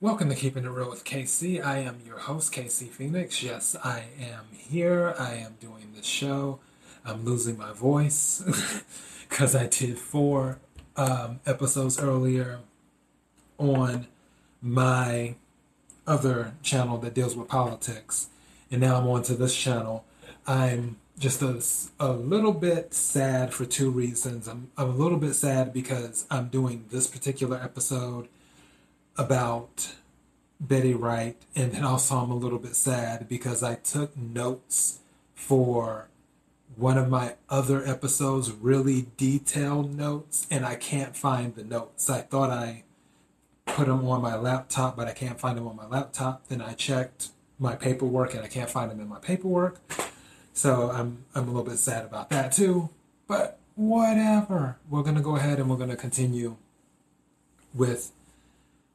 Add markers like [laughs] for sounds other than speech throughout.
Welcome to Keeping It Real with KC. I am your host, KC Phoenix. Yes, I am here. I am doing this show. I'm losing my voice [laughs] because I did four um, episodes earlier on my other channel that deals with politics. And now I'm on to this channel. I'm just a, a little bit sad for two reasons. I'm, I'm a little bit sad because I'm doing this particular episode about Betty Wright, and then also I'm a little bit sad because I took notes for one of my other episodes, really detailed notes, and I can't find the notes. I thought I put them on my laptop, but I can't find them on my laptop. Then I checked my paperwork, and I can't find them in my paperwork. So I'm I'm a little bit sad about that too. But whatever. We're gonna go ahead and we're gonna continue with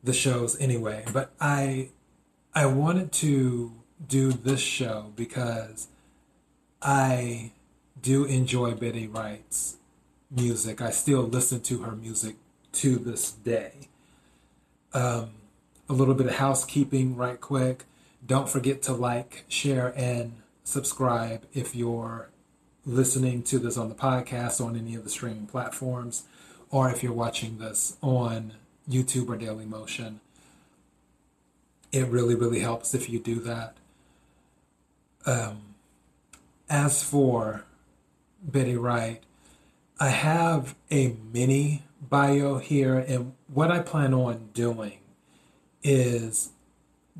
the shows anyway. But I I wanted to do this show because I do enjoy Betty Wright's music. I still listen to her music to this day. Um, a little bit of housekeeping, right quick. Don't forget to like, share, and subscribe if you're listening to this on the podcast on any of the streaming platforms, or if you're watching this on YouTube or Daily Motion. It really, really helps if you do that. Um, as for Betty Wright, I have a mini bio here, and what I plan on doing is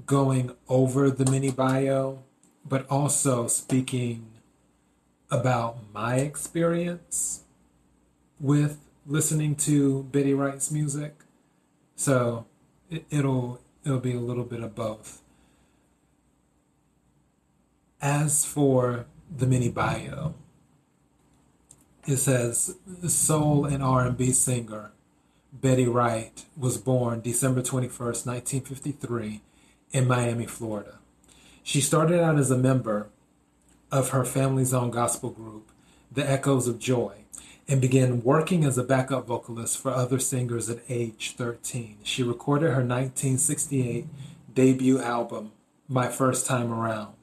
going over the mini bio, but also speaking about my experience with listening to Betty Wright's music. So it, it'll it'll be a little bit of both. As for the mini bio, it says soul and R&B singer Betty Wright was born December 21st, 1953 in Miami, Florida. She started out as a member of her family's own gospel group, The Echoes of Joy, and began working as a backup vocalist for other singers at age 13. She recorded her 1968 debut album, My First Time Around,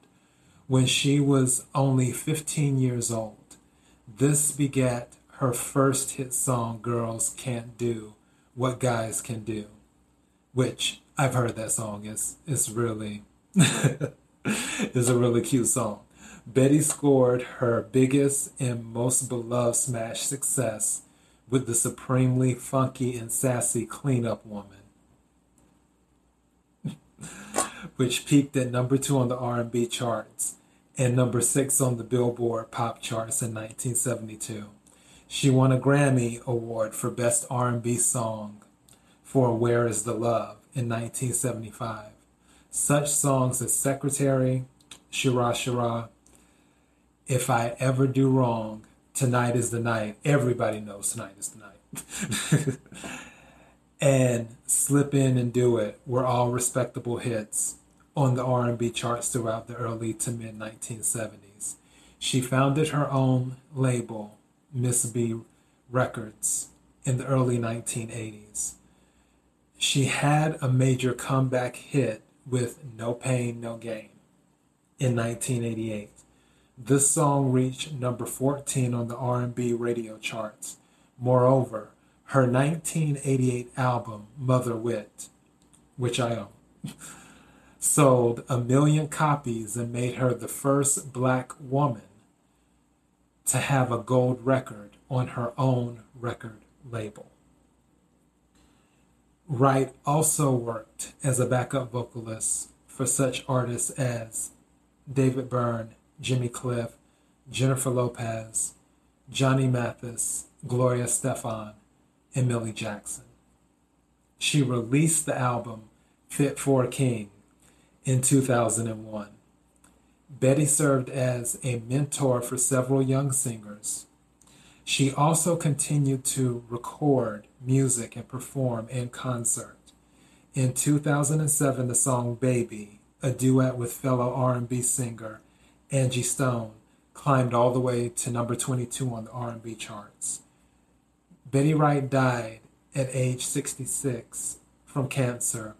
when she was only 15 years old. This begat her first hit song, Girls Can't Do What Guys Can Do, which I've heard that song. It's, it's really, [laughs] it's a really cute song. Betty scored her biggest and most beloved smash success with the supremely funky and sassy Cleanup Woman, [laughs] which peaked at number two on the R&B charts and number six on the Billboard pop charts in 1972. She won a Grammy Award for Best R&B Song for Where Is the Love in 1975. Such songs as Secretary, Shoorah Shoorah, if I ever do wrong, tonight is the night. Everybody knows tonight is the night. [laughs] and Slip In and Do It were all respectable hits on the R&B charts throughout the early to mid 1970s. She founded her own label, Miss B Records, in the early 1980s. She had a major comeback hit with No Pain, No Gain in 1988. This song reached number 14 on the R&B radio charts. Moreover, her 1988 album Mother Wit, which I own, [laughs] sold a million copies and made her the first black woman to have a gold record on her own record label. Wright also worked as a backup vocalist for such artists as David Byrne Jimmy Cliff, Jennifer Lopez, Johnny Mathis, Gloria Estefan, and Millie Jackson. She released the album Fit for a King in 2001. Betty served as a mentor for several young singers. She also continued to record music and perform in concert. In 2007, the song Baby, a duet with fellow R&B singer Angie Stone climbed all the way to number 22 on the R&B charts. Betty Wright died at age 66 from cancer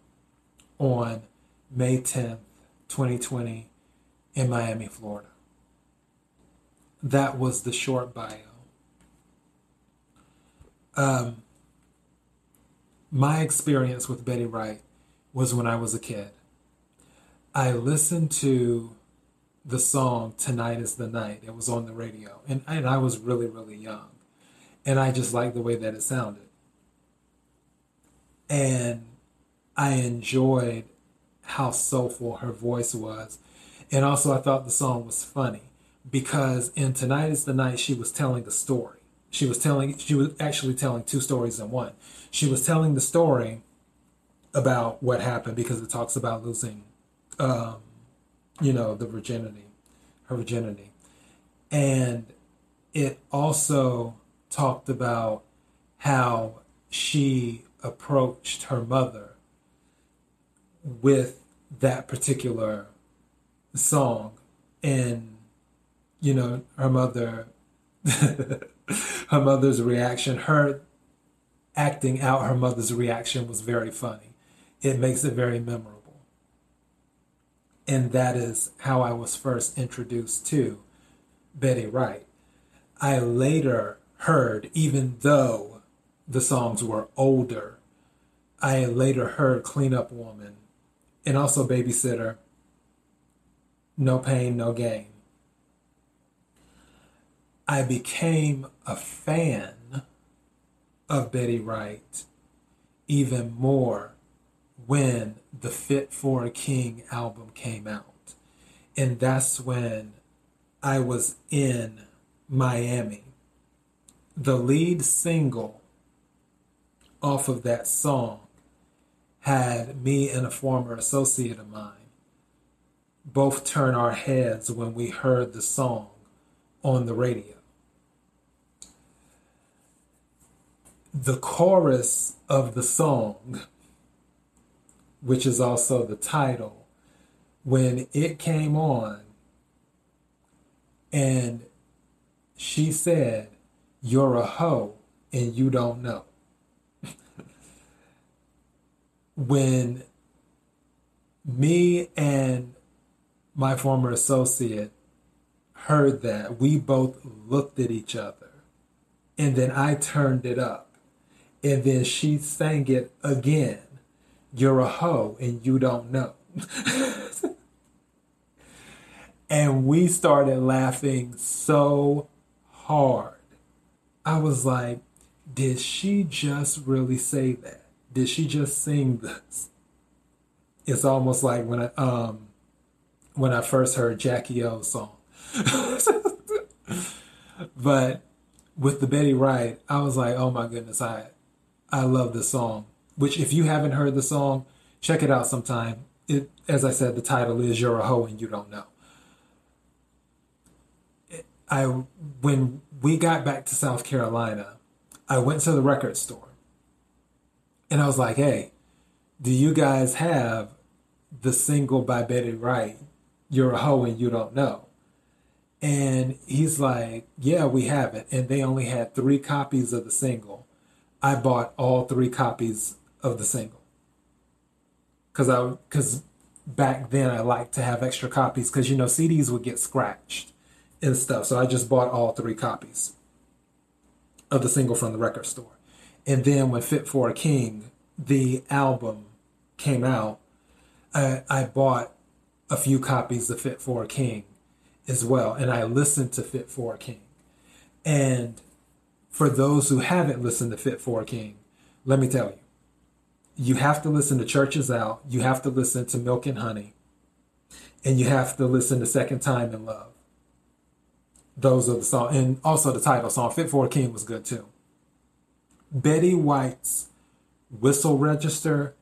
on May 10th, 2020, in Miami, Florida. That was the short bio. Um, my experience with Betty Wright was when I was a kid. I listened to the song Tonight is the Night. It was on the radio. And, and I was really, really young. And I just liked the way that it sounded. And I enjoyed how soulful her voice was. And also, I thought the song was funny because in Tonight is the Night, she was telling a story. She was telling, she was actually telling two stories in one. She was telling the story about what happened because it talks about losing, um, you know, the virginity, her virginity. And it also talked about how she approached her mother with that particular song. And you know her mother [laughs] her mother's reaction her acting out her mother's reaction was very funny. It makes it very memorable and that is how i was first introduced to betty wright i later heard even though the songs were older i later heard clean up woman and also babysitter no pain, no gain. I became a fan of Betty Wright even more when the Fit for a King album came out. And that's when I was in Miami. The lead single off of that song had me and a former associate of mine both turn our heads when we heard the song on the radio. The chorus of the song, which is also the title, when it came on and she said, You're a hoe and you don't know. [laughs] when me and my former associate heard that, we both looked at each other. And then I turned it up. And then she sang it again. You're a hoe and you don't know. and we started laughing so hard. I was like, did she just really say that? Did she just sing this? It's almost like when I um when I first heard Jackie O's song. [laughs] but with the Betty Wright, I was like, oh my goodness, I I love this song. Which if you haven't heard the song, check it out sometime. It as I said, the title is You're a Hoe and You Don't Know. I when we got back to South Carolina, I went to the record store and I was like, hey, do you guys have the single by Betty Wright you're a hoe and you don't know. And he's like, yeah, we have it. And they only had three copies of the single. I bought all three copies of the single. Cause I, cause back then I liked to have extra copies cause you know, CDs would get scratched and stuff. So I just bought all three copies of the single from the record store. And then when Fit for a King, the album came out, I, I bought a few copies of Fit for a King as well. And I listened to Fit for a King. And for those who haven't listened to Fit for a King, let me tell you, you have to listen to Churches Out, you have to listen to Milk and Honey, and you have to listen to Second Time in Love. Those are the songs, and also the title song, Fit for a King, was good too. Betty Wright's whistle register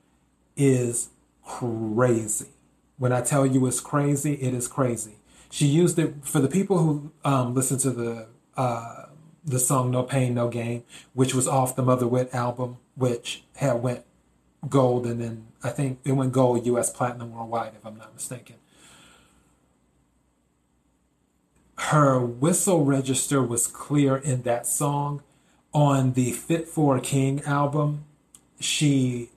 is crazy. When I tell you it's crazy, it is crazy. She used it for the people who um, listen to the uh, the song "No Pain, No Gain," which was off the Mother Wit album, which had went gold, and then I think it went gold, U.S. platinum worldwide, if I'm not mistaken. Her whistle register was clear in that song. On the Fit for a King album, she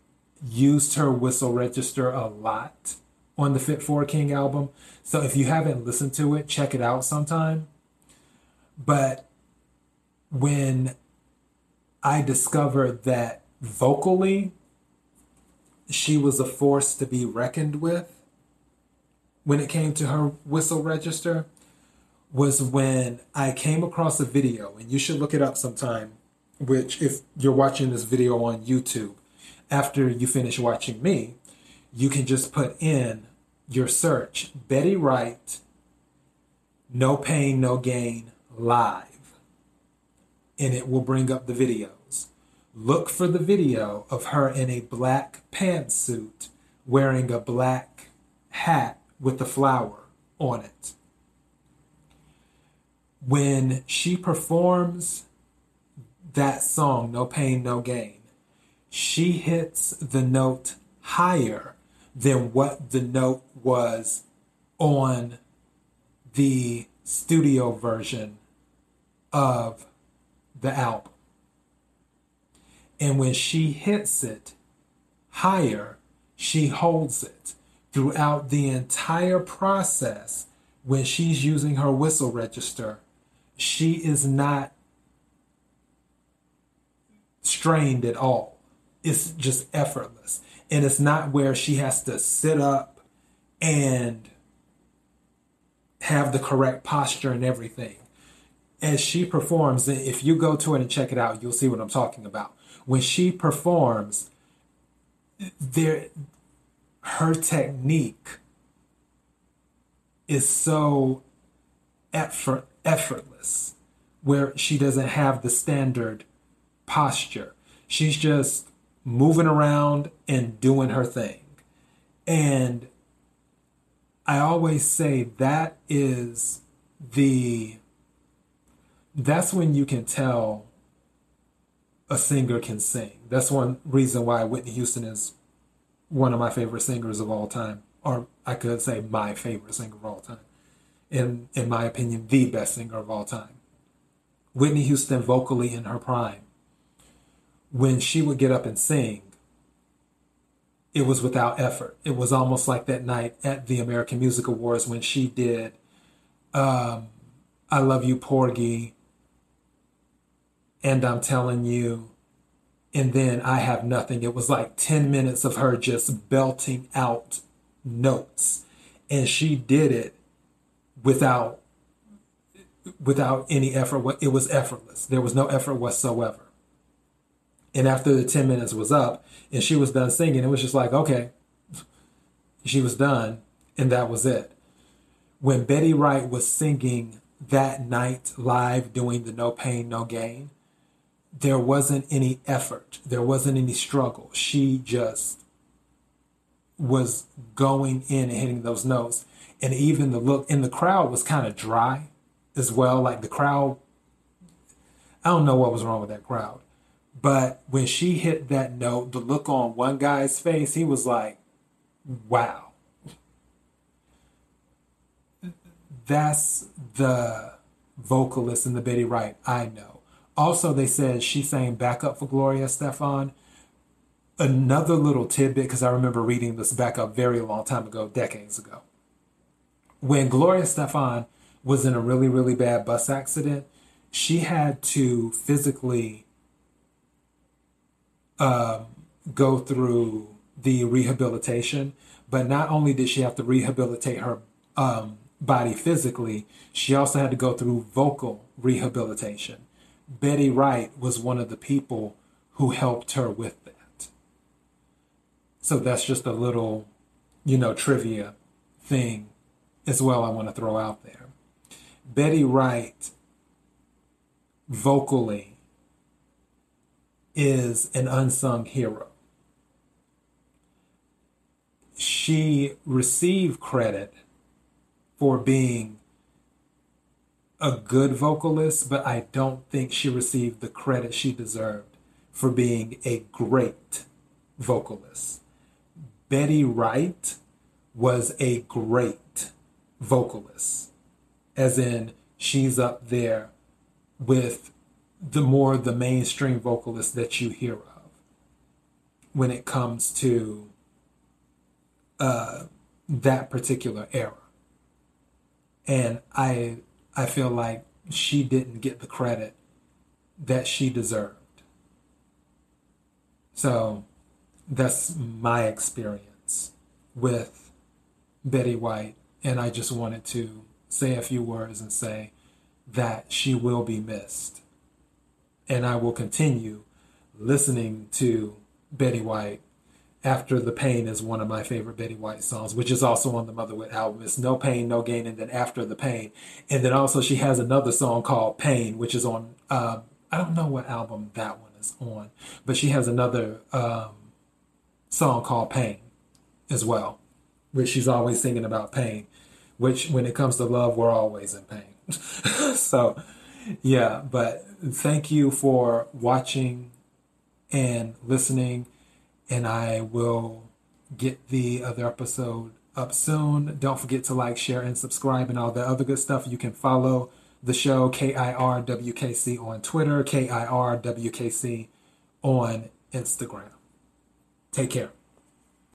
used her whistle register a lot on the Fit for a King album. So if you haven't listened to it, check it out sometime. But when I discovered that vocally she was a force to be reckoned with when it came to her whistle register was when I came across a video, and you should look it up sometime, which, if you're watching this video on YouTube, after you finish watching me, you can just put in your search Betty Wright, No Pain, No Gain, live, and it will bring up the videos. Look for the video of her in a black pantsuit wearing a black hat with a flower on it. When she performs that song, No Pain, No Gain, she hits the note higher than what the note was on the studio version of the album. And when she hits it higher, she holds it throughout the entire process when she's using her whistle register. She is not strained at all. It's just effortless. And it's not where she has to sit up and have the correct posture and everything. As she performs, if you go to it and check it out, you'll see what I'm talking about. When she performs, there her technique is so effort, effortless where she doesn't have the standard posture. She's just moving around and doing her thing. And I always say that is the that's when you can tell a singer can sing. That's one reason why Whitney Houston is one of my favorite singers of all time, or I could say my favorite singer of all time. In in my opinion, the best singer of all time. Whitney Houston vocally in her prime. When she would get up and sing, it was without effort. It was almost like that night at the American Music Awards when she did um, I Love You Porgy and I'm telling you and then I have nothing. It was like 10 minutes of her just belting out notes. And she did it without without any effort. It was effortless. There was no effort whatsoever. And after the 10 minutes was up and she was done singing, it was just like, okay, she was done. And that was it. When Betty Wright was singing that night live doing the No Pain, No Gain, there wasn't any effort, there wasn't any struggle. She just was going in and hitting those notes. And even the look in the crowd was kind of dry as well. Like the crowd, I don't know what was wrong with that crowd. But when she hit that note, the look on one guy's face, he was like, wow. That's the vocalist in the Betty Wright I know. Also, they said she sang backup for Gloria Estefan. Another little tidbit, because I remember reading this back up very long time ago, decades ago. When Gloria Estefan was in a really, really bad bus accident, she had to physically um, go through the rehabilitation. But not only did she have to rehabilitate her um, body physically, she also had to go through vocal rehabilitation. Betty Wright was one of the people who helped her with that. So that's just a little, you know, trivia thing as well I want to throw out there. Betty Wright vocally is an unsung hero. She received credit for being a good vocalist, but I don't think she received the credit she deserved for being a great vocalist. Betty Wright was a great vocalist, as in she's up there with the more the mainstream vocalists that you hear of. when it comes to uh, that particular era. And I I feel like she didn't get the credit that she deserved. So that's my experience with Betty Wright. And I just wanted to say a few words and say that she will be missed. And I will continue listening to Betty Wright after the Pain is one of my favorite Betty Wright songs, which is also on the Motherwit album. It's No Pain, No Gain, and then After the Pain. And then also she has another song called Pain, which is on, uh, I don't know what album that one is on, but she has another um, song called Pain as well, which she's always singing about pain, which when it comes to love, we're always in pain. [laughs] so, yeah, but thank you for watching and listening and I will get the other episode up soon. Don't forget to like, share, and subscribe, and all the other good stuff. You can follow the show KIRWKC on Twitter, KIRWKC on Instagram. Take care.